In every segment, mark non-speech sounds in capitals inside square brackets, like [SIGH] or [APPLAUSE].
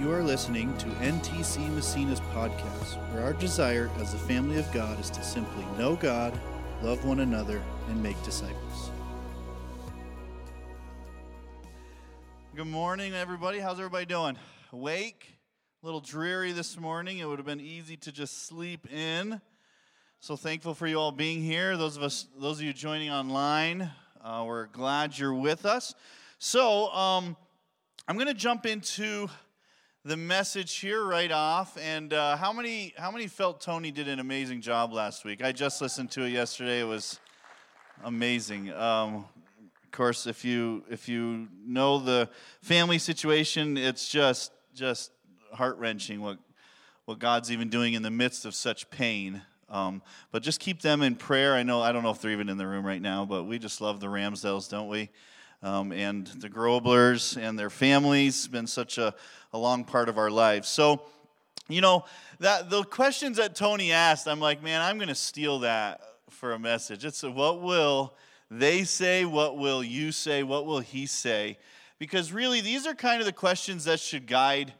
You are listening to NTC Massena's podcast, where our desire as the family of God is to simply know God, love one another, and make disciples. Good morning, everybody. How's everybody doing? Awake? A little dreary this morning. It would have been easy to just sleep in. So thankful for you all being here. Those of us, those of you joining online, uh, we're glad you're with us. So um, I'm going to jump into the message here right off. And uh, how many how many felt Tony did an amazing job last week? I just listened to it yesterday. It was amazing. Um, of course, if you if you know the family situation, it's just just heart wrenching what what God's even doing in the midst of such pain. Um, but just keep them in prayer. I know I don't know if they're even in the room right now, but we just love the Ramsdells, don't we? Um, and the Groblers and their families been such a a long part of our lives. So, you know, that the questions that Tony asked, I'm like, man, I'm going to steal that for a message. It's a, what will they say? What will you say? What will he say? Because really, these are kind of the questions that should guide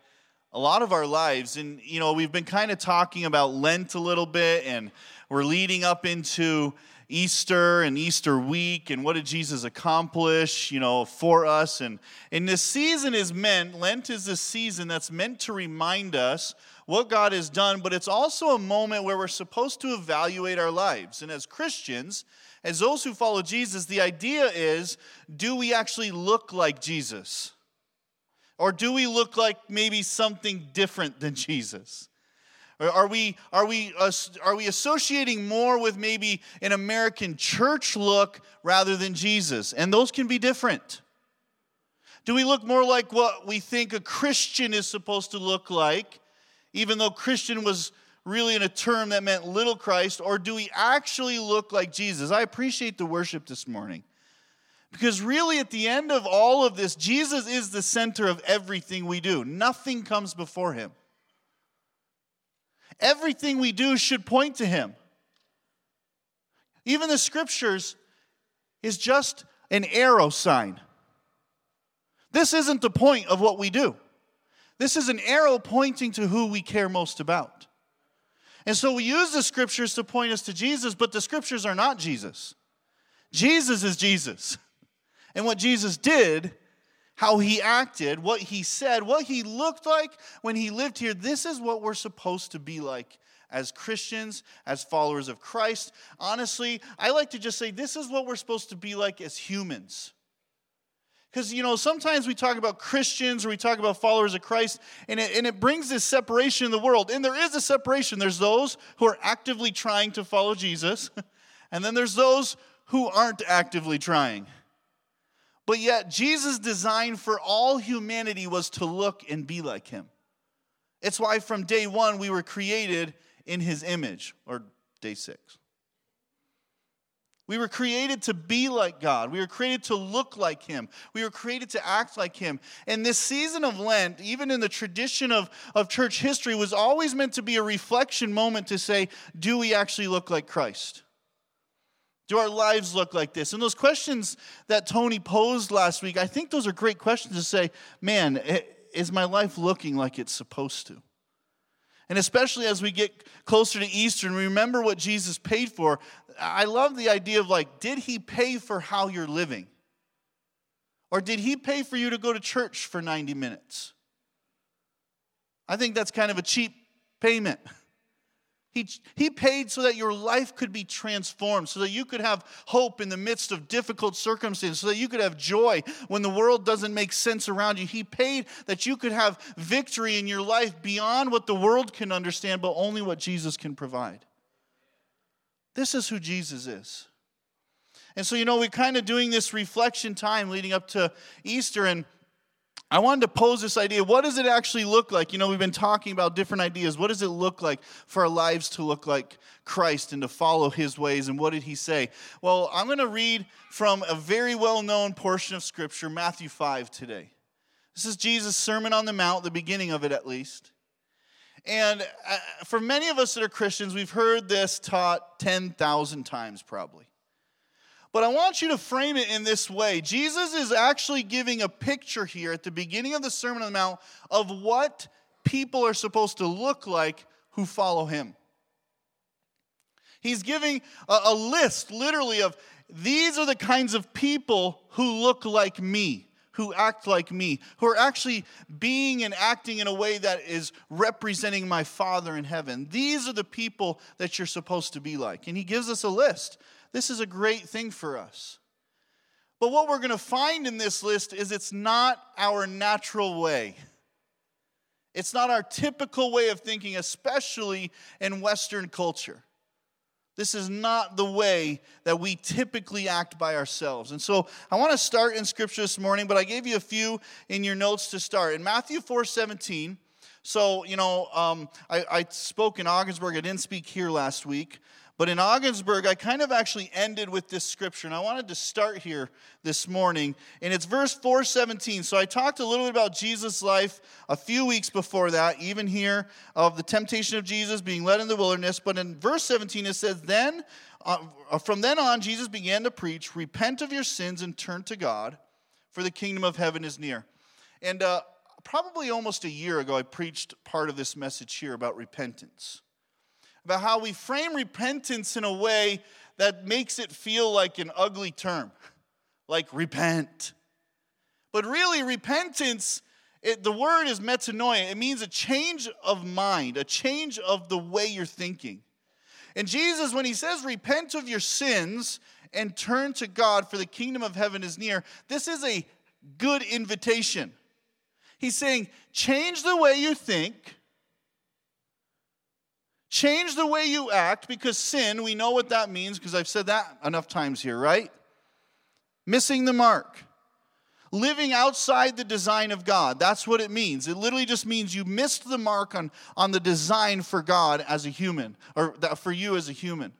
a lot of our lives. And, you know, we've been kind of talking about Lent a little bit, and we're leading up into Easter and Easter week and what did Jesus accomplish, you know, for us. And, and this season is meant, Lent is a season that's meant to remind us what God has done, but it's also a moment where we're supposed to evaluate our lives. And as Christians, as those who follow Jesus, the idea is do we actually look like Jesus? Or do we look like maybe something different than [LAUGHS] Jesus? Are we, are, we, are we associating more with maybe an American church look rather than Jesus? And those can be different. Do we look more like what we think a Christian is supposed to look like, even though Christian was really in a term that meant little Christ, or do we actually look like Jesus? I appreciate the worship this morning. Because really, at the end of all of this, Jesus is the center of everything we do. Nothing comes before him. Everything we do should point to him. Even the scriptures is just an arrow sign. This isn't the point of what we do. This is an arrow pointing to who we care most about. And so we use the scriptures to point us to Jesus, but the scriptures are not Jesus. Jesus is Jesus. And what Jesus did how he acted, what he said, what he looked like when he lived here. This is what we're supposed to be like as Christians, as followers of Christ. Honestly, I like to just say this is what we're supposed to be like as humans. Because, you know, sometimes we talk about Christians or we talk about followers of Christ, and it, and it brings this separation in the world. And there is a separation. There's those who are actively trying to follow Jesus, [LAUGHS] and then there's those who aren't actively trying. But yet, Jesus' design for all humanity was to look and be like him. It's why from day one we were created in his image, or day six. We were created to be like God. We were created to look like Him. We were created to act like Him. And this season of Lent, even in the tradition of, of church history, was always meant to be a reflection moment to say, do we actually look like Christ? Do our lives look like this? And those questions that Tony posed last week, I think those are great questions to say, man, is my life looking like it's supposed to? And especially as we get closer to Easter and remember what Jesus paid for, I love the idea of like, did he pay for how you're living? Or did he pay for you to go to church for 90 minutes? I think that's kind of a cheap payment. [LAUGHS] He, he paid so that your life could be transformed, so that you could have hope in the midst of difficult circumstances, so that you could have joy when the world doesn't make sense around you. He paid that you could have victory in your life beyond what the world can understand, but only what Jesus can provide. This is who Jesus is. And so, you know, we're kind of doing this reflection time leading up to Easter, and I wanted to pose this idea what does it actually look like? You know, we've been talking about different ideas. What does it look like for our lives to look like Christ and to follow his ways? And what did he say? Well, I'm going to read from a very well known portion of Scripture, Matthew 5, today. This is Jesus' Sermon on the Mount, the beginning of it at least. And uh, for many of us that are Christians, we've heard this taught 10,000 times probably. But I want you to frame it in this way. Jesus is actually giving a picture here at the beginning of the Sermon on the Mount of what people are supposed to look like who follow him. He's giving a, a list, literally, of these are the kinds of people who look like me, who act like me, who are actually being and acting in a way that is representing my Father in heaven. These are the people that you're supposed to be like. And he gives us a list. This is a great thing for us. But what we're going to find in this list is it's not our natural way. It's not our typical way of thinking, especially in Western culture. This is not the way that we typically act by ourselves. And so I want to start in scripture this morning, but I gave you a few in your notes to start. In Matthew 4 17, so, you know, um, I, I spoke in Ogdensburg, I didn't speak here last week. But in Ogdensburg, I kind of actually ended with this scripture, and I wanted to start here this morning. And it's verse 417. So I talked a little bit about Jesus' life a few weeks before that, even here, of the temptation of Jesus being led in the wilderness. But in verse 17, it says, Then, uh, from then on, Jesus began to preach, Repent of your sins and turn to God, for the kingdom of heaven is near. And uh, probably almost a year ago, I preached part of this message here about repentance about how we frame repentance in a way that makes it feel like an ugly term, like repent. But really, repentance, it, the word is metanoia. It means a change of mind, a change of the way you're thinking. And Jesus, when he says, repent of your sins and turn to God, for the kingdom of heaven is near, this is a good invitation. He's saying, change the way you think Change the way you act because sin, we know what that means because I've said that enough times here, right? Missing the mark. Living outside the design of God. That's what it means. It literally just means you missed the mark on, on the design for God as a human, or for you as a human.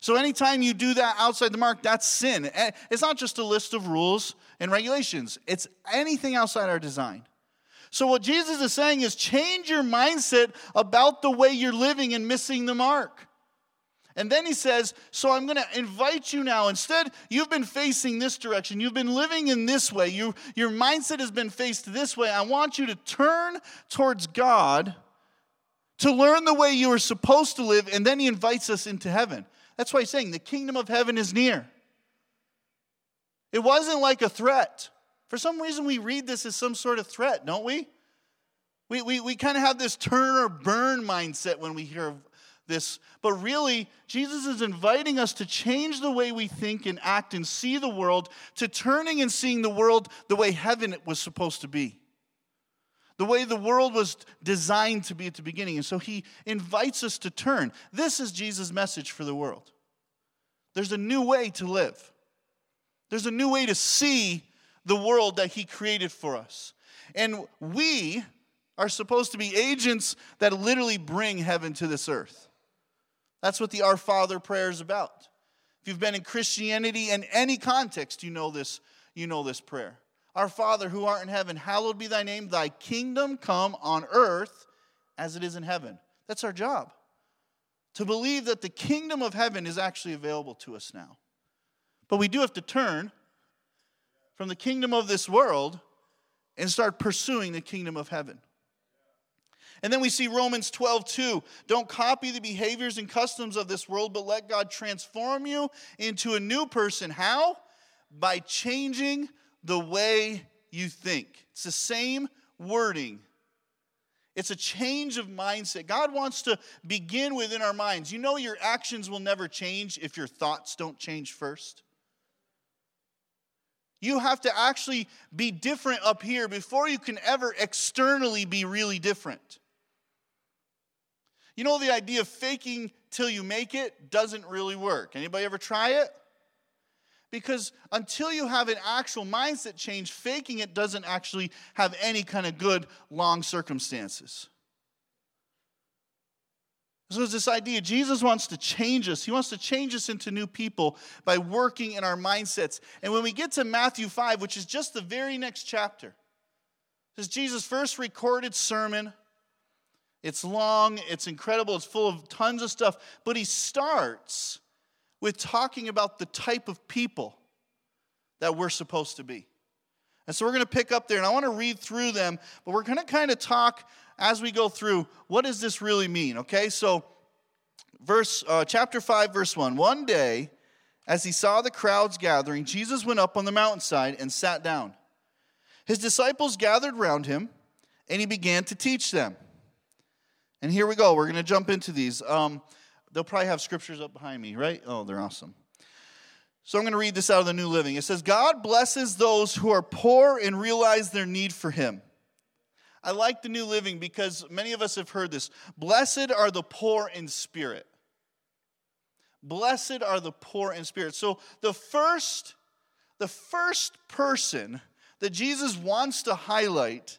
So anytime you do that outside the mark, that's sin. Eh, it's not just a list of rules and regulations, it's anything outside our design. So, what Jesus is saying is change your mindset about the way you're living and missing the mark. And then he says, So I'm going to invite you now. Instead, you've been facing this direction. You've been living in this way. You, your mindset has been faced this way. I want you to turn towards God to learn the way you are supposed to live. And then he invites us into heaven. That's why he's saying the kingdom of heaven is near. It wasn't like a threat. For some reason, we read this as some sort of threat, don't we? We, we, we kind of have this turn or burn mindset when we hear this. But really, Jesus is inviting us to change the way we think and act and see the world to turning and seeing the world the way heaven was supposed to be. The way the world was designed to be at the beginning. And so he invites us to turn. This is Jesus' message for the world. There's a new way to live, there's a new way to see the world that He created for us. And we are supposed to be agents that literally bring heaven to this earth. That's what the Our Father prayer is about. If you've been in Christianity in any context, you know this, you know this prayer. Our Father who art in heaven, hallowed be thy name, thy kingdom come on earth as it is in heaven. That's our job. To believe that the kingdom of heaven is actually available to us now. But we do have to turn from the kingdom of this world and start pursuing the kingdom of heaven. And then we see Romans 12, 2. Don't copy the behaviors and customs of this world, but let God transform you into a new person. How? By changing the way you think. It's the same wording. It's a change of mindset. God wants to begin within our minds. You know, your actions will never change if your thoughts don't change first. You have to actually be different up here before you can ever externally be really different. You know the idea of faking till you make it doesn't really work. Anybody ever try it? Because until you have an actual mindset change, faking it doesn't actually have any kind of good long circumstances. So it's this idea Jesus wants to change us. He wants to change us into new people by working in our mindsets. And when we get to Matthew 5, which is just the very next chapter, this is Jesus' first recorded sermon. It's long, it's incredible, it's full of tons of stuff, but he starts with talking about the type of people that we're supposed to be. And so we're going to pick up there, and I want to read through them, but we're going to kind of talk as we go through what does this really mean, okay? So, verse, uh, chapter 5, verse 1. One day, as he saw the crowds gathering, Jesus went up on the mountainside and sat down. His disciples gathered round him, and he began to teach them. And here we go. We're going to jump into these. Um, they'll probably have scriptures up behind me, right? Oh, they're awesome. So I'm going to read this out of the New Living. It says, God blesses those who are poor and realize their need for him. I like the New Living because many of us have heard this. Blessed are the poor in spirit. Blessed are the poor in spirit. So the first the first person that Jesus wants to highlight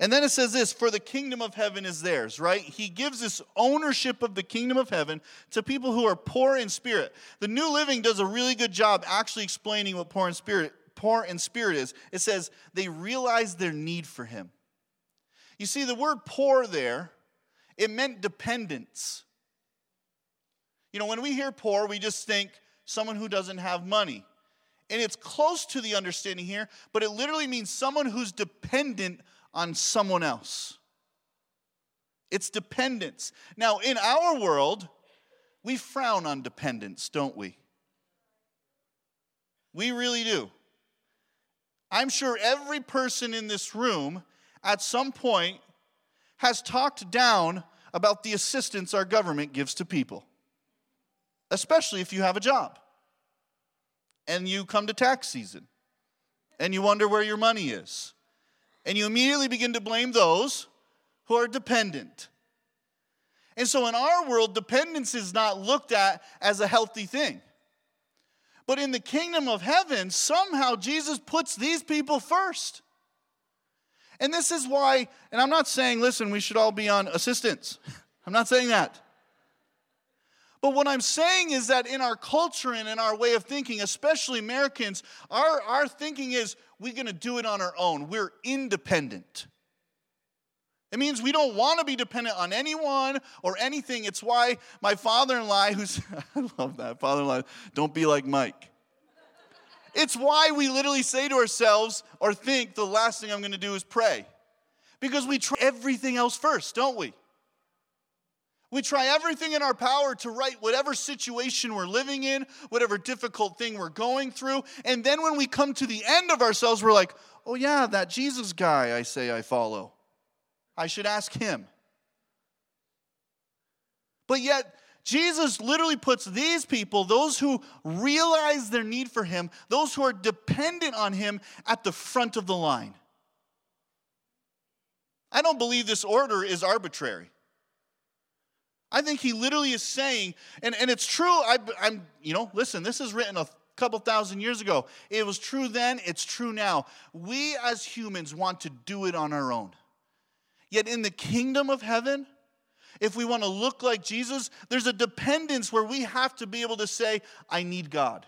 and then it says this for the kingdom of heaven is theirs, right? He gives this ownership of the kingdom of heaven to people who are poor in spirit. The New Living does a really good job actually explaining what poor in spirit poor in spirit is. It says they realize their need for him. You see the word poor there, it meant dependence. You know, when we hear poor, we just think someone who doesn't have money. And it's close to the understanding here, but it literally means someone who's dependent on someone else. It's dependence. Now, in our world, we frown on dependence, don't we? We really do. I'm sure every person in this room at some point has talked down about the assistance our government gives to people, especially if you have a job and you come to tax season and you wonder where your money is and you immediately begin to blame those who are dependent. And so in our world, dependence is not looked at as a healthy thing. But in the kingdom of heaven, somehow Jesus puts these people first. And this is why, and I'm not saying, listen, we should all be on assistance. [LAUGHS] I'm not saying that. But what I'm saying is that in our culture and in our way of thinking, especially Americans, our, our thinking is we're going to do it on our own. We're independent. It means we don't want to be dependent on anyone or anything. It's why my father in law, who's, [LAUGHS] I love that, father in law, don't be like Mike. It's why we literally say to ourselves or think the last thing I'm going to do is pray. Because we try everything else first, don't we? We try everything in our power to right whatever situation we're living in, whatever difficult thing we're going through. And then when we come to the end of ourselves, we're like, oh, yeah, that Jesus guy I say I follow. I should ask him. But yet, Jesus literally puts these people, those who realize their need for him, those who are dependent on him, at the front of the line. I don't believe this order is arbitrary. I think he literally is saying, and, and it's true, I, I'm, you know, listen, this is written a couple thousand years ago. It was true then, it's true now. We as humans want to do it on our own. Yet in the kingdom of heaven, if we want to look like Jesus, there's a dependence where we have to be able to say, I need God.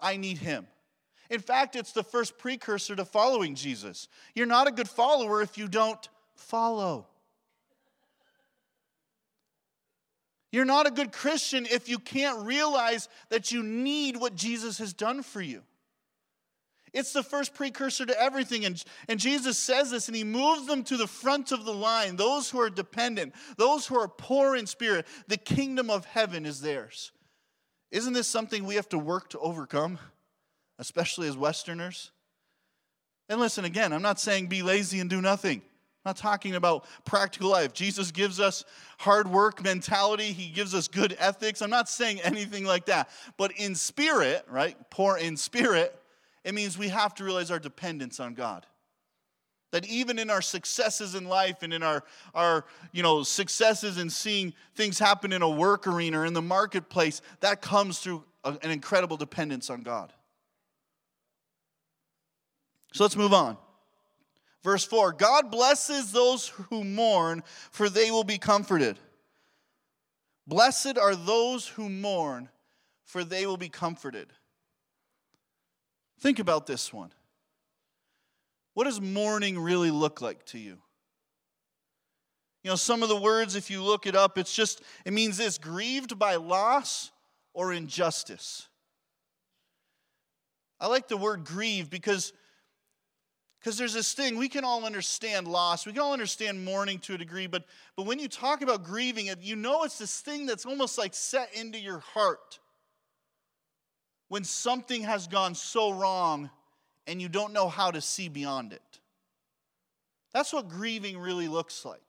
I need Him. In fact, it's the first precursor to following Jesus. You're not a good follower if you don't follow. You're not a good Christian if you can't realize that you need what Jesus has done for you. It's the first precursor to everything. And, and Jesus says this, and he moves them to the front of the line. Those who are dependent, those who are poor in spirit, the kingdom of heaven is theirs. Isn't this something we have to work to overcome, especially as Westerners? And listen, again, I'm not saying be lazy and do nothing not talking about practical life. Jesus gives us hard work mentality, He gives us good ethics. I'm not saying anything like that. But in spirit, right? Poor in spirit, it means we have to realize our dependence on God. That even in our successes in life and in our, our you know, successes in seeing things happen in a work arena or in the marketplace, that comes through an incredible dependence on God. So let's move on. Verse 4 God blesses those who mourn, for they will be comforted. Blessed are those who mourn, for they will be comforted. Think about this one. What does mourning really look like to you? You know, some of the words, if you look it up, it's just, it means this grieved by loss or injustice. I like the word grieve because because there's this thing we can all understand loss we can all understand mourning to a degree but but when you talk about grieving you know it's this thing that's almost like set into your heart when something has gone so wrong and you don't know how to see beyond it. That's what grieving really looks like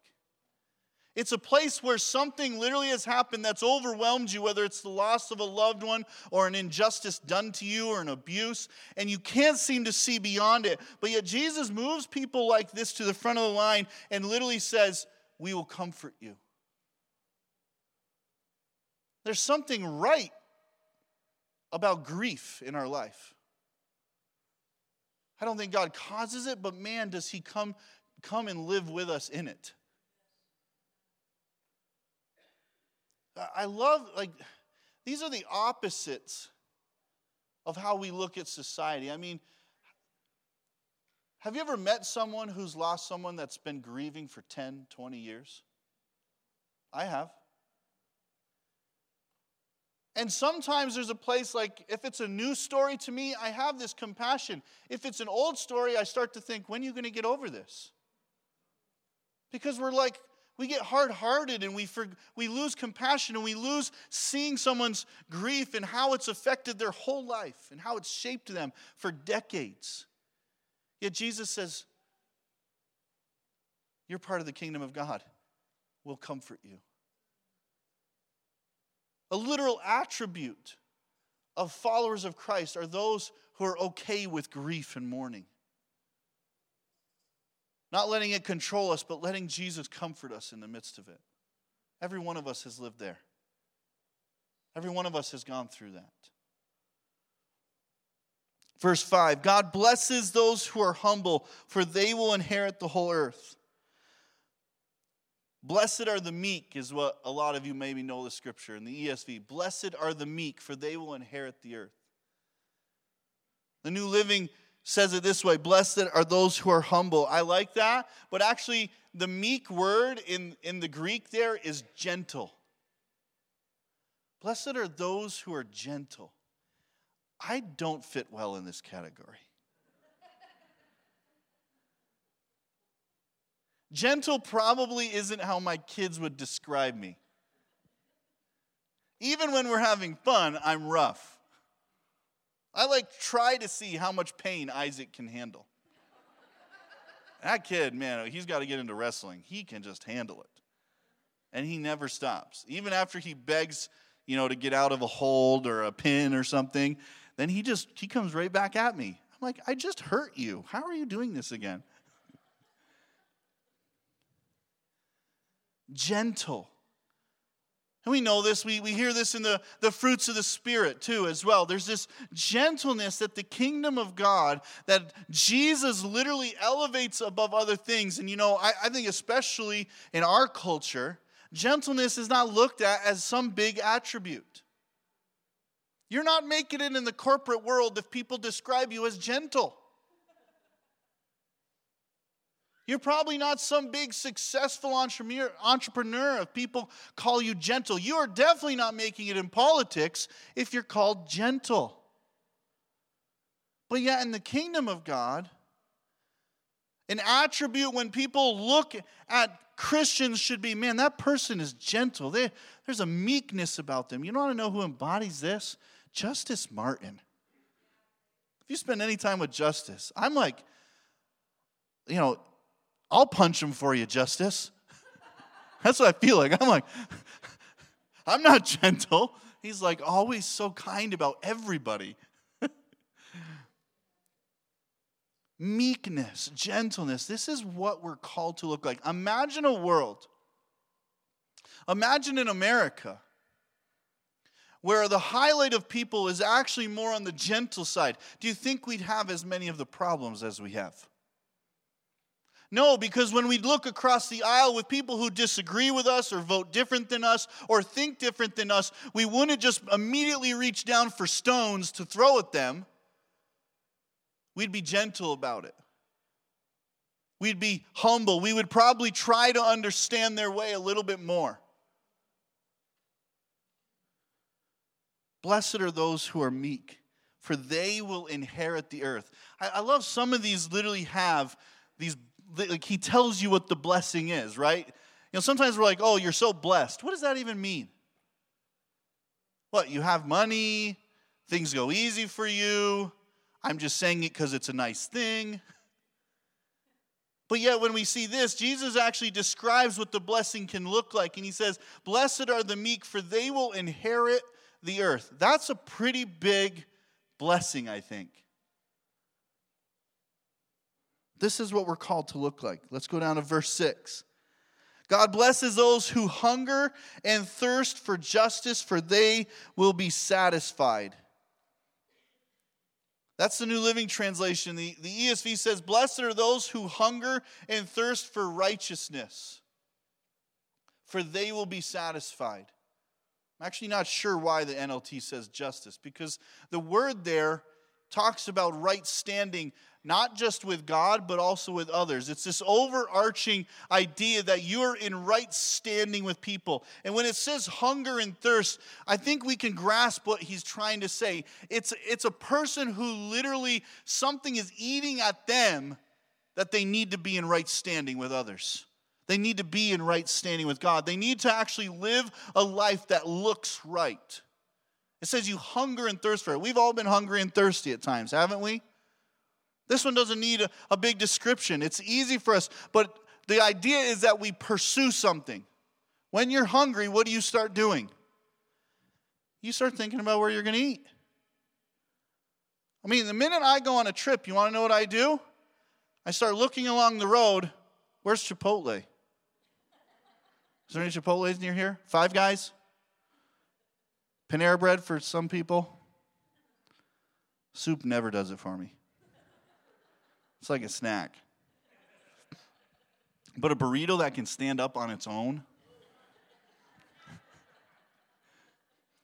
it's a place where something literally has happened that's overwhelmed you, whether it's the loss of a loved one or an injustice done to you or an abuse, and you can't seem to see beyond it. But yet, Jesus moves people like this to the front of the line and literally says, We will comfort you. There's something right about grief in our life. I don't think God causes it, but man, does He come, come and live with us in it. I love, like, these are the opposites of how we look at society. I mean, have you ever met someone who's lost someone that's been grieving for 10, 20 years? I have. And sometimes there's a place like, if it's a new story to me, I have this compassion. If it's an old story, I start to think, when are you going to get over this? Because we're like, we get hard hearted and we, for, we lose compassion and we lose seeing someone's grief and how it's affected their whole life and how it's shaped them for decades. Yet Jesus says, You're part of the kingdom of God. We'll comfort you. A literal attribute of followers of Christ are those who are okay with grief and mourning. Not letting it control us, but letting Jesus comfort us in the midst of it. Every one of us has lived there. Every one of us has gone through that. Verse 5 God blesses those who are humble, for they will inherit the whole earth. Blessed are the meek, is what a lot of you maybe know the scripture in the ESV. Blessed are the meek, for they will inherit the earth. The New Living says it this way Blessed are those who are humble. I like that, but actually, the meek word in, in the Greek there is gentle. Blessed are those who are gentle. I don't fit well in this category. Gentle probably isn't how my kids would describe me. Even when we're having fun, I'm rough. I like try to see how much pain Isaac can handle. that kid, man, he's got to get into wrestling. He can just handle it. And he never stops. Even after he begs, you know, to get out of a hold or a pin or something, then he just he comes right back at me. I'm like, I just hurt you. How are you doing this again? Gentle and we know this, we, we hear this in the, the fruits of the Spirit too, as well. There's this gentleness that the kingdom of God, that Jesus literally elevates above other things. And you know, I, I think especially in our culture, gentleness is not looked at as some big attribute. You're not making it in the corporate world if people describe you as gentle. You're probably not some big successful entrepreneur if people call you gentle. You are definitely not making it in politics if you're called gentle. But yet, in the kingdom of God, an attribute when people look at Christians should be man, that person is gentle. They, there's a meekness about them. You don't want to know who embodies this? Justice Martin. If you spend any time with Justice, I'm like, you know, I'll punch him for you, Justice. That's what I feel like. I'm like, I'm not gentle. He's like always so kind about everybody. Meekness, gentleness. This is what we're called to look like. Imagine a world. Imagine in America where the highlight of people is actually more on the gentle side. Do you think we'd have as many of the problems as we have? No, because when we look across the aisle with people who disagree with us or vote different than us or think different than us, we wouldn't just immediately reach down for stones to throw at them. We'd be gentle about it. We'd be humble. We would probably try to understand their way a little bit more. Blessed are those who are meek, for they will inherit the earth. I, I love some of these literally have these, like he tells you what the blessing is, right? You know, sometimes we're like, oh, you're so blessed. What does that even mean? What, you have money, things go easy for you. I'm just saying it because it's a nice thing. But yet, when we see this, Jesus actually describes what the blessing can look like. And he says, Blessed are the meek, for they will inherit the earth. That's a pretty big blessing, I think. This is what we're called to look like. Let's go down to verse 6. God blesses those who hunger and thirst for justice, for they will be satisfied. That's the New Living Translation. The, the ESV says, Blessed are those who hunger and thirst for righteousness, for they will be satisfied. I'm actually not sure why the NLT says justice, because the word there talks about right standing not just with God, but also with others. It's this overarching idea that you're in right standing with people. And when it says hunger and thirst, I think we can grasp what he's trying to say. It's, it's a person who literally something is eating at them that they need to be in right standing with others. They need to be in right standing with God. They need to actually live a life that looks right. It says you hunger and thirst for it. We've all been hungry and thirsty at times, haven't we? This one doesn't need a, a big description. It's easy for us, but the idea is that we pursue something. When you're hungry, what do you start doing? You start thinking about where you're going to eat. I mean, the minute I go on a trip, you want to know what I do? I start looking along the road. Where's Chipotle? Is there any Chipotle's near here? Five guys? Panera bread for some people? Soup never does it for me. It's like a snack. But a burrito that can stand up on its own.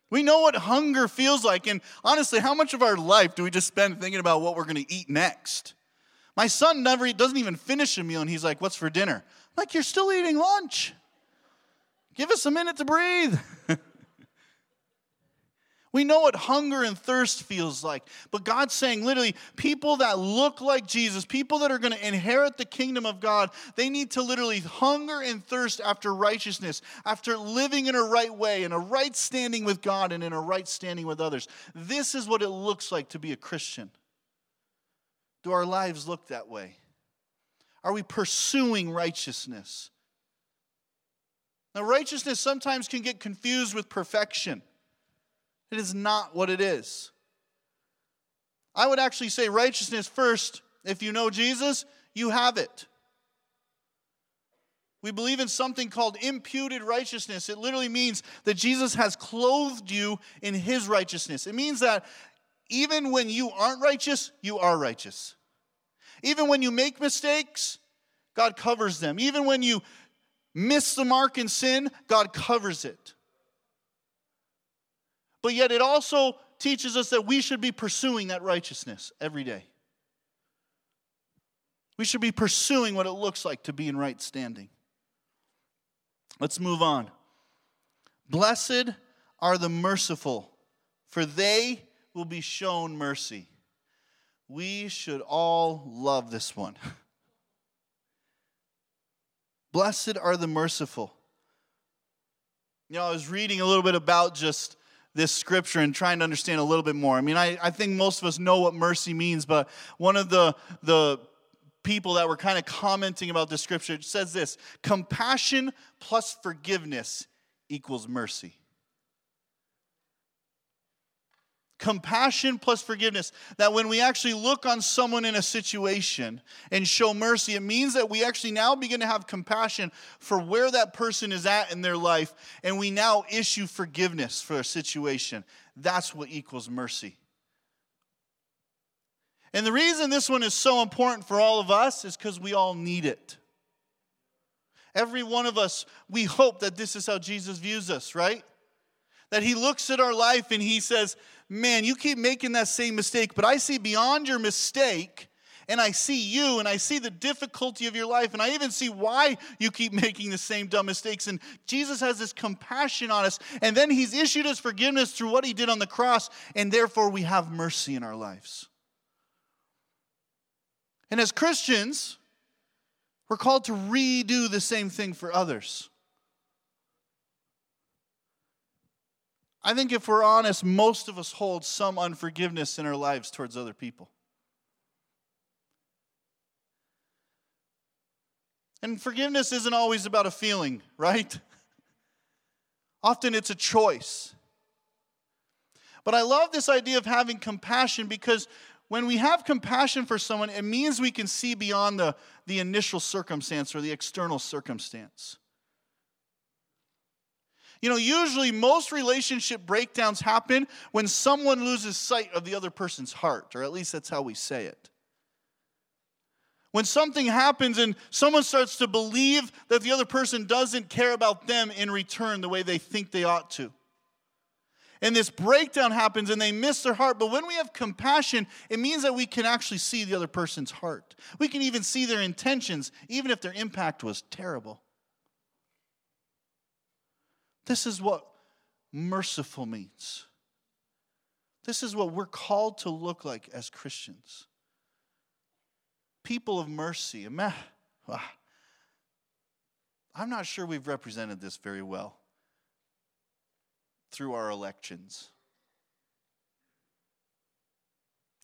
We know what hunger feels like. And honestly, how much of our life do we just spend thinking about what we're going to eat next? My son never doesn't even finish a meal and he's like, What's for dinner? I'm like, you're still eating lunch. Give us a minute to breathe. [LAUGHS] We know what hunger and thirst feels like. But God's saying, literally, people that look like Jesus, people that are going to inherit the kingdom of God, they need to literally hunger and thirst after righteousness, after living in a right way, in a right standing with God, and in a right standing with others. This is what it looks like to be a Christian. Do our lives look that way? Are we pursuing righteousness? Now, righteousness sometimes can get confused with perfection. It is not what it is. I would actually say righteousness first. If you know Jesus, you have it. We believe in something called imputed righteousness. It literally means that Jesus has clothed you in his righteousness. It means that even when you aren't righteous, you are righteous. Even when you make mistakes, God covers them. Even when you miss the mark in sin, God covers it but yet it also teaches us that we should be pursuing that righteousness every day. We should be pursuing what it looks like to be in right standing. Let's move on. Blessed are the merciful, for they will be shown mercy. We should all love this one. [LAUGHS] Blessed are the merciful. You know, I was reading a little bit about just this scripture and trying to understand a little bit more. I mean, I, I think most of us know what mercy means, but one of the, the people that were kind of commenting about this scripture says this compassion plus forgiveness equals mercy. Compassion plus forgiveness. That when we actually look on someone in a situation and show mercy, it means that we actually now begin to have compassion for where that person is at in their life, and we now issue forgiveness for a situation. That's what equals mercy. And the reason this one is so important for all of us is because we all need it. Every one of us, we hope that this is how Jesus views us, right? That he looks at our life and he says, Man, you keep making that same mistake, but I see beyond your mistake and I see you and I see the difficulty of your life and I even see why you keep [LAUGHS] making the same dumb mistakes. And Jesus has this compassion on us. And then he's issued us forgiveness through what he did on the cross. And therefore we have mercy in our lives. And as Christians, we're called to redo the same thing for others. I think if we're honest, most of us hold some unforgiveness in our lives towards other people. And forgiveness isn't always about a feeling, right? [LAUGHS] Often it's a choice. But I love this idea of having compassion because when we have compassion for someone, it means we can see beyond the, the initial circumstance or the external circumstance. You know, usually most relationship breakdowns happen when someone loses sight of the other person's heart, or at least that's how we say it. When something happens and someone starts to believe that the other person doesn't care about them in return the way they think they ought to. And this breakdown happens and they miss their heart. But when we have compassion, it means that we can actually see the other person's heart. We can even see their intentions, even if their impact was terrible. This is what merciful means. This is what we're called to look like as Christians. People of mercy. Ah. I'm not sure we've represented this very well through our elections.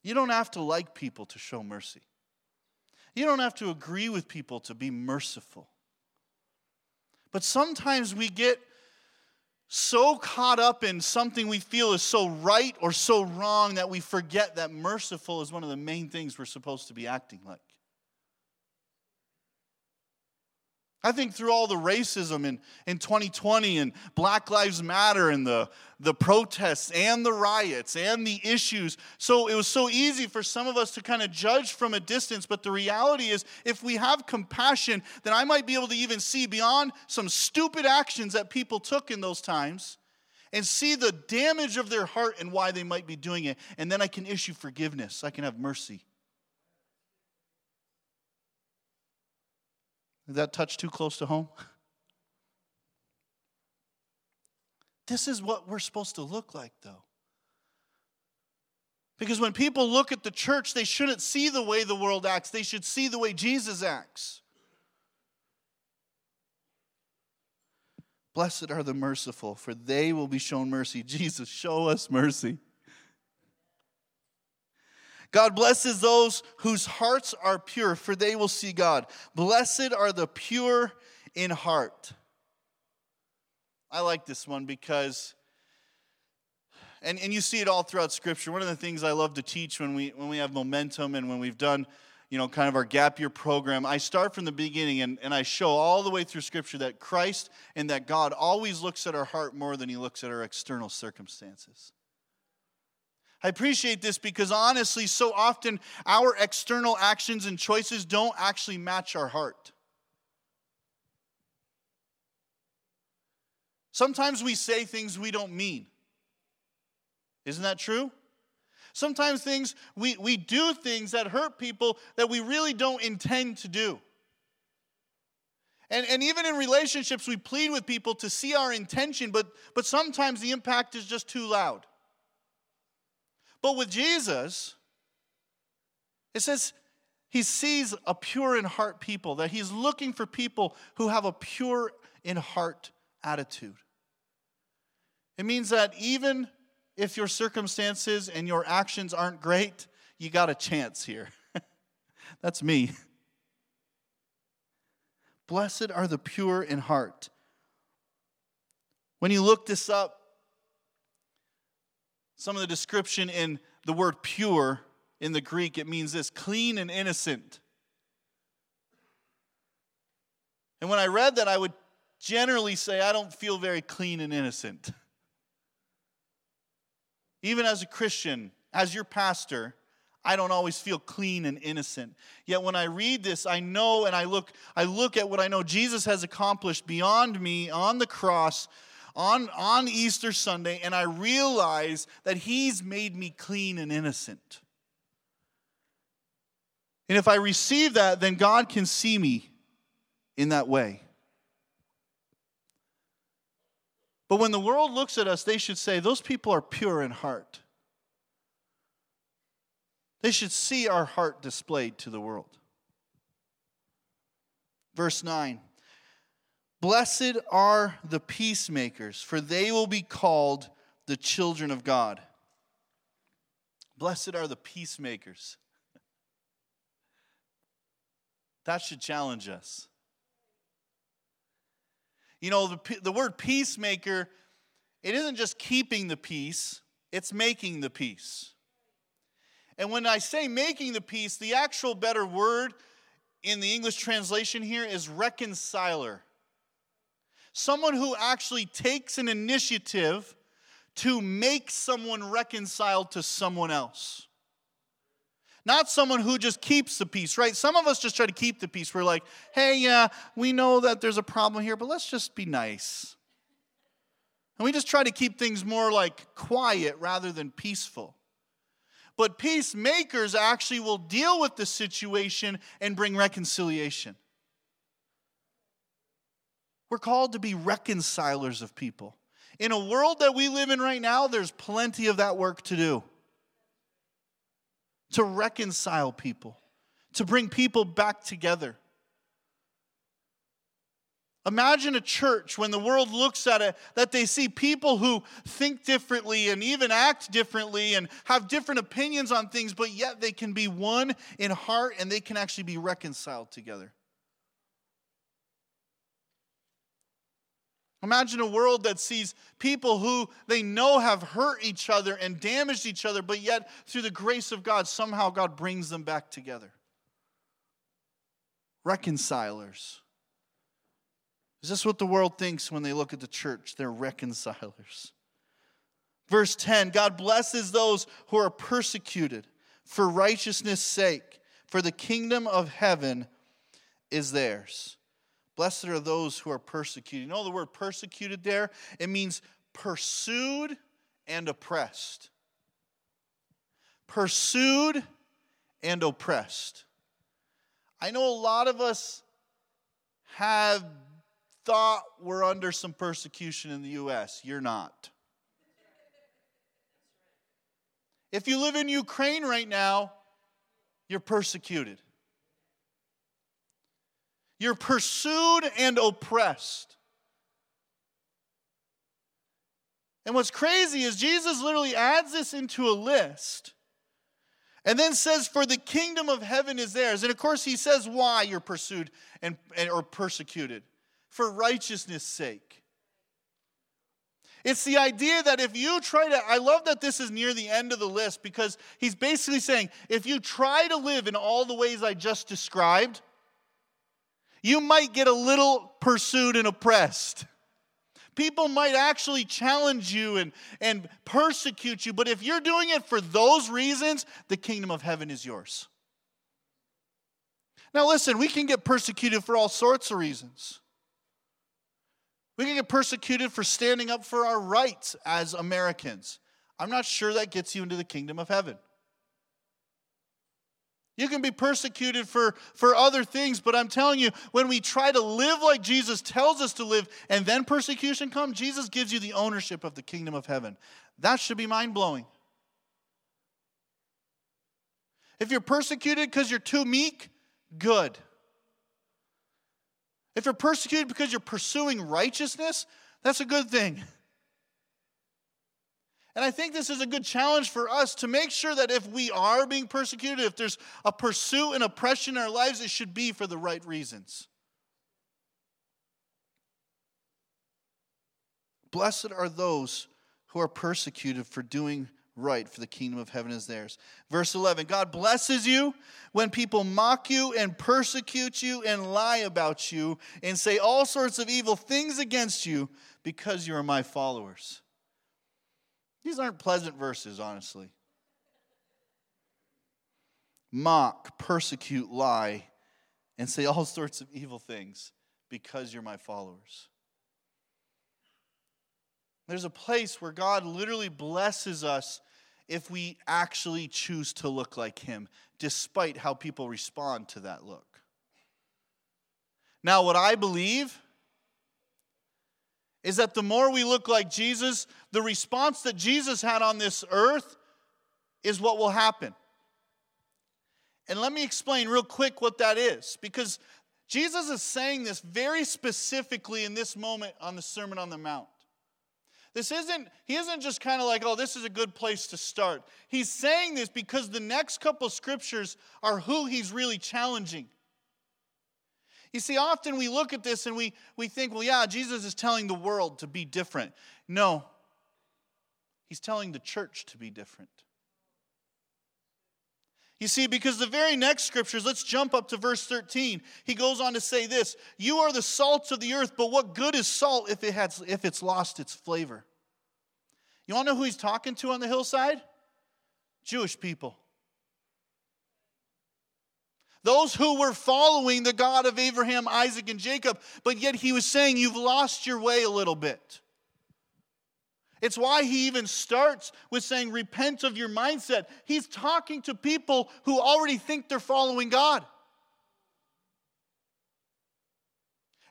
You don't have to like people to show mercy. You don't have to agree with people to be merciful. But sometimes we get so caught up in something we feel is so right or so wrong that we forget that merciful is one of the main things we're supposed to be acting like. I think through all the racism in, in 2020 and Black Lives Matter and the, the protests and the riots and the issues. So it was so easy for some of us to kind of judge from a distance. But the reality is, if we have compassion, then I might be able to even see beyond some stupid actions that people took in those times and see the damage of their heart and why they might be doing it. And then I can issue forgiveness, I can have mercy. Did that touch too close to home? [LAUGHS] This is what we're supposed to look like, though. Because when people look at the church, they shouldn't see the way the world acts, they should see the way Jesus acts. Blessed are the merciful, for they will be shown mercy. [LAUGHS] Jesus, show us mercy. God blesses those whose hearts are pure, for they will see God. Blessed are the pure in heart. I like this one because, and, and you see it all throughout Scripture. One of the things I love to teach when we, when we have momentum and when we've done, you know, kind of our gap year program, I start from the beginning and, and I show all the way through Scripture that Christ and that God always looks at our heart more than he looks at our external circumstances. I appreciate this because honestly, so often our external actions and choices don't actually match our heart. Sometimes we say things we don't mean. Isn't that true? Sometimes things we, we do things that hurt people that we really don't intend to do. And, and even in relationships, we plead with people to see our intention, but, but sometimes the impact is just too loud. But with Jesus, it says he sees a pure in heart people, that he's looking for people who have a pure in heart attitude. It means that even if your circumstances and your actions aren't great, you got a chance here. [LAUGHS] That's me. Blessed are the pure in heart. When you look this up, some of the description in the word pure in the Greek, it means this clean and innocent. And when I read that, I would generally say, I don't feel very clean and innocent. Even as a Christian, as your pastor, I don't always feel clean and innocent. Yet when I read this, I know and I look I look at what I know Jesus has accomplished beyond me on the cross on, on Easter Sunday, and I realize that He's made me clean and innocent. And if I receive that, then God can see me in that way. But when the world looks at us, they should say, Those people are pure in heart. They should see our heart displayed to the world. Verse 9 Blessed are the peacemakers, for they will be called the children of God. Blessed are the peacemakers. That should challenge us. You know, the, the word peacemaker, it isn't just keeping the peace, it's making the peace. And when I say making the peace, the actual better word in the English translation here is reconciler. Someone who actually takes an initiative to make someone reconciled to someone else. Not someone who just keeps the peace, right? Some of us just try to keep the peace. We're like, hey, yeah, we know that there's a problem here, but let's just be nice. And we just try to keep things more like quiet rather than peaceful. But peacemakers actually will deal with the situation and bring reconciliation. We're called to be reconcilers of people. In a world that we live in right now, there's plenty of that work to do to reconcile people, to bring people back together. Imagine a church when the world looks at it that they see people who think differently and even act differently and have different opinions on things, but yet they can be one in heart and they can actually be reconciled together. Imagine a world that sees people who they know have hurt each other and damaged each other, but yet through the grace of God, somehow God brings them back together. Reconcilers. Is this what the world thinks when they look at the church? They're reconcilers. Verse 10 God blesses those who are persecuted for righteousness' sake, for the kingdom of heaven is theirs. Blessed are those who are persecuted. You know the word persecuted there? It means pursued and oppressed. Pursued and oppressed. I know a lot of us have thought we're under some persecution in the U.S. You're not. If you live in Ukraine right now, you're persecuted. You're pursued and oppressed. And what's crazy is Jesus literally adds this into a list and then says, For the kingdom of heaven is theirs. And of course, he says why you're pursued and, and or persecuted for righteousness' sake. It's the idea that if you try to, I love that this is near the end of the list because he's basically saying if you try to live in all the ways I just described, you might get a little pursued and oppressed. People might actually challenge you and, and persecute you, but if you're doing it for those reasons, the kingdom of heaven is yours. Now, listen, we can get persecuted for all sorts of reasons. We can get persecuted for standing up for our rights as Americans. I'm not sure that gets you into the kingdom of heaven. You can be persecuted for, for other things, but I'm telling you, when we try to live like Jesus tells us to live and then persecution comes, Jesus gives you the ownership of the kingdom of heaven. That should be mind blowing. If you're persecuted because you're too meek, good. If you're persecuted because you're pursuing righteousness, that's a good thing. [LAUGHS] And I think this is a good challenge for us to make sure that if we are being persecuted, if there's a pursuit and oppression in our lives, it should be for the right reasons. Blessed are those who are persecuted for doing right, for the kingdom of heaven is theirs. Verse 11 God blesses you when people mock you and persecute you and lie about you and say all sorts of evil things against you because you are my followers. These aren't pleasant verses, honestly. Mock, persecute, lie, and say all sorts of evil things because you're my followers. There's a place where God literally blesses us if we actually choose to look like Him, despite how people respond to that look. Now, what I believe is that the more we look like Jesus, the response that Jesus had on this earth is what will happen. And let me explain real quick what that is, because Jesus is saying this very specifically in this moment on the Sermon on the Mount. This isn't, he isn't just kind of like, oh, this is a good place to start. He's saying this because the next couple scriptures are who he's really challenging. You see, often we look at this and we, we think, well, yeah, Jesus is telling the world to be different. No, he's telling the church to be different. You see, because the very next scriptures, let's jump up to verse 13. He goes on to say this You are the salt of the earth, but what good is salt if, it has, if it's lost its flavor? You to know who he's talking to on the hillside? Jewish people. Those who were following the God of Abraham, Isaac, and Jacob, but yet he was saying, You've lost your way a little bit. It's why he even starts with saying, Repent of your mindset. He's talking to people who already think they're following God.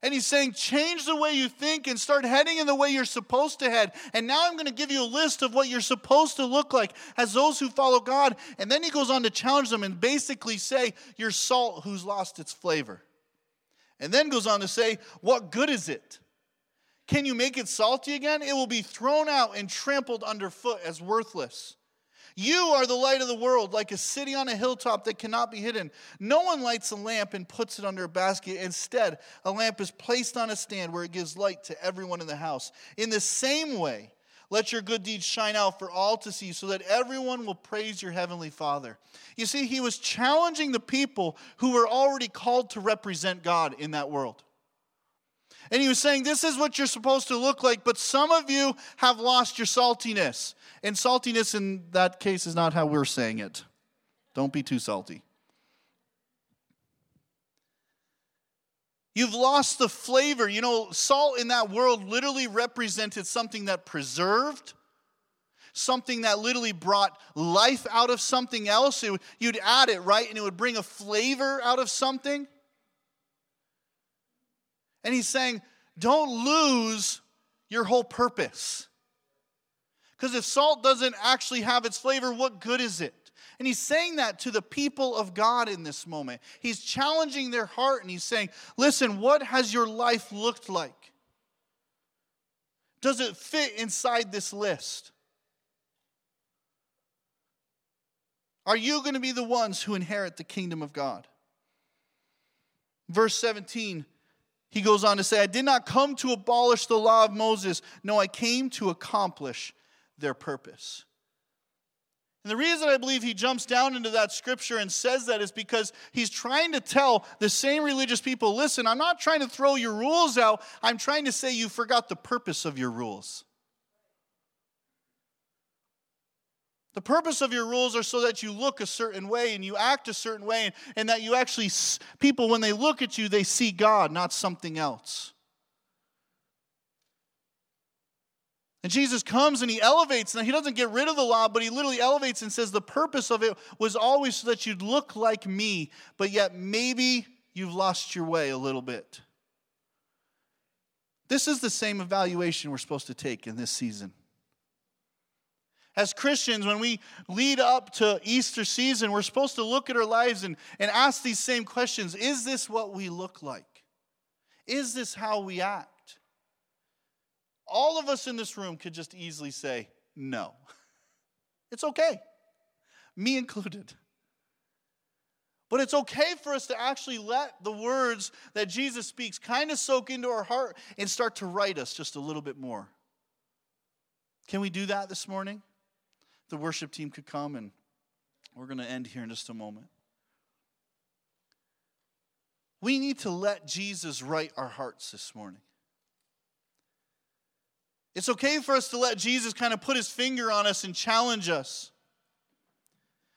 And he's saying, change the way you think and start heading in the way you're supposed to head. And now I'm going to give you a list of what you're supposed to look like as those who follow God. And then he goes on to challenge them and basically say, You're salt who's lost its flavor. And then goes on to say, What good is it? Can you make it salty again? It will be thrown out and trampled underfoot as worthless. You are the light of the world, like a city on a hilltop that cannot be hidden. No one lights a lamp and puts it under a basket. Instead, a lamp is placed on a stand where it gives light to everyone in the house. In the same way, let your good deeds shine out for all to see, so that everyone will praise your heavenly Father. You see, he was challenging the people who were already called to represent God in that world. And he was saying, This is what you're supposed to look like, but some of you have lost your saltiness. And saltiness in that case is not how we're saying it. Don't be too salty. You've lost the flavor. You know, salt in that world literally represented something that preserved, something that literally brought life out of something else. It, you'd add it, right? And it would bring a flavor out of something. And he's saying, don't lose your whole purpose. Because if salt doesn't actually have its flavor, what good is it? And he's saying that to the people of God in this moment. He's challenging their heart and he's saying, listen, what has your life looked like? Does it fit inside this list? Are you going to be the ones who inherit the kingdom of God? Verse 17 he goes on to say, I did not come to abolish the law of Moses. No, I came to accomplish their purpose. And the reason I believe he jumps down into that scripture and says that is because he's trying to tell the same religious people listen, I'm not trying to throw your rules out. I'm trying to say you forgot the purpose of your rules. The purpose of your rules are so that you look a certain way and you act a certain way, and, and that you actually, people, when they look at you, they see God, not something else. And Jesus comes and he elevates. Now, he doesn't get rid of the law, but he literally elevates and says the purpose of it was always so that you'd look like me, but yet maybe you've lost your way a little bit. This is the same evaluation we're supposed to take in this season. As Christians, when we lead up to Easter season, we're supposed to look at our lives and, and ask these same questions Is this what we look like? Is this how we act? All of us in this room could just easily say, No. [LAUGHS] It's okay, me included. But it's okay for us to actually let the words that Jesus speaks kind of soak into our heart and start to right us just a little bit more. Can we do that this morning? The worship team could come, and we're going to end here in just a moment. We need to let Jesus right our hearts this morning. It's okay for us to let Jesus kind of put his finger on us and challenge us.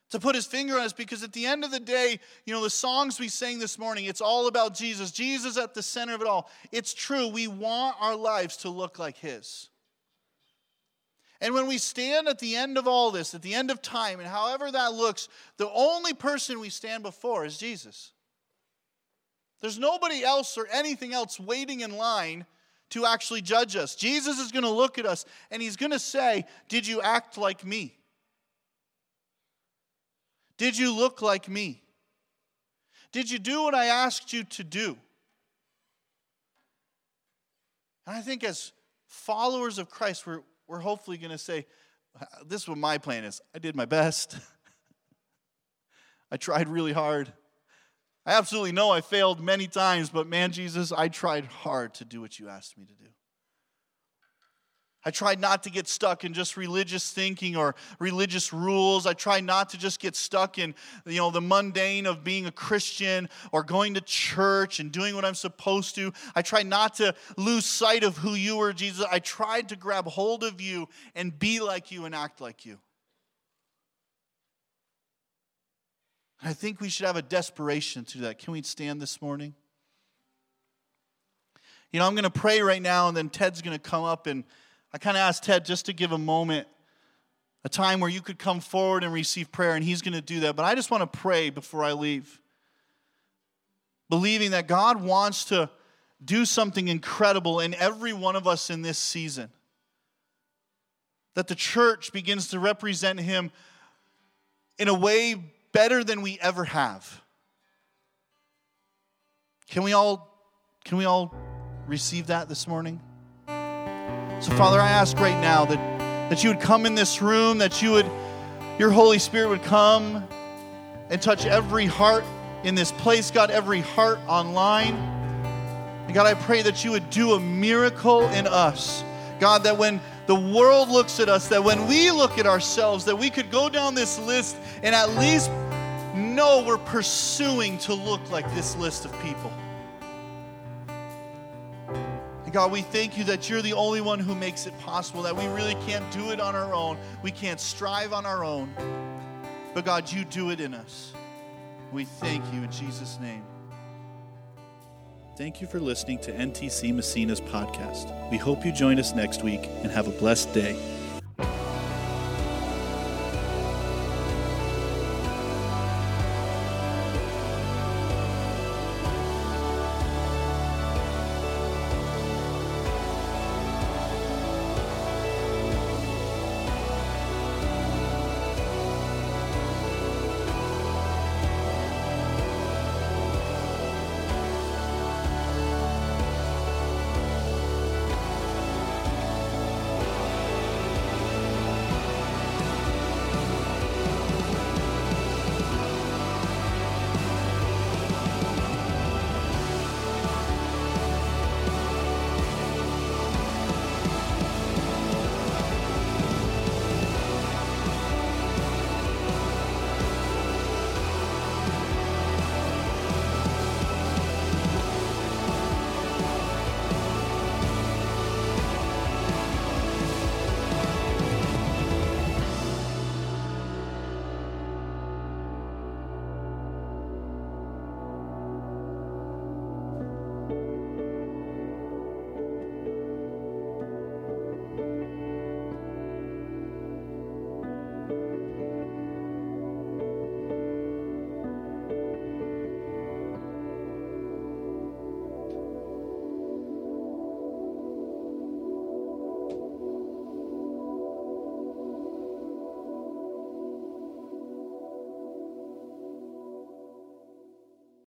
To put his finger on us because at the end of the day, you know, the songs we sang this morning, it's all about Jesus. Jesus at the center of it all. It's true, we want our lives to look like his. And when we stand at the end of all this, at the end of time, and however that looks, the only person we stand before is Jesus. There's nobody else or anything else waiting in line to actually judge us. Jesus is going to look at us and he's going to say, Did you act like me? Did you look like me? Did you do what I asked you to do? And I think as followers of Christ, we're, we're hopefully going to say, uh, This is what my plan is. I did my best. [LAUGHS] I tried really hard. I absolutely know I failed many times, but man, Jesus, I tried hard to do what you asked me to do. I tried not to get stuck in just religious thinking or religious rules. I tried not to just get stuck in you know the mundane of being a Christian or going to church and doing what I'm supposed to. I tried not to lose sight of who you were, Jesus. I tried to grab hold of you and be like you and act like you. I think we should have a desperation to that. Can we stand this morning? You know, I'm going to pray right now, and then Ted's going to come up. And I kind of asked Ted just to give a moment, a time where you could come forward and receive prayer, and he's going to do that. But I just want to pray before I leave, believing that God wants to do something incredible in every one of us in this season. That the church begins to represent him in a way better than we ever have. Can we all can we all receive that this morning? So Father, I ask right now that that you would come in this room, that you would your Holy Spirit would come and touch every heart in this place, God, every heart online. And God, I pray that you would do a miracle in us. God, that when the world looks at us, that when we look at ourselves, that we could go down this list and at least know we're pursuing to look like this list of people. God, we thank you that you're the only one who makes it possible, that we really can't do it on our own. We can't strive on our own. But God, you do it in us. We thank you in Jesus' name. Thank you for listening to NTC Massena's podcast. We hope you join us next week and have a blessed day.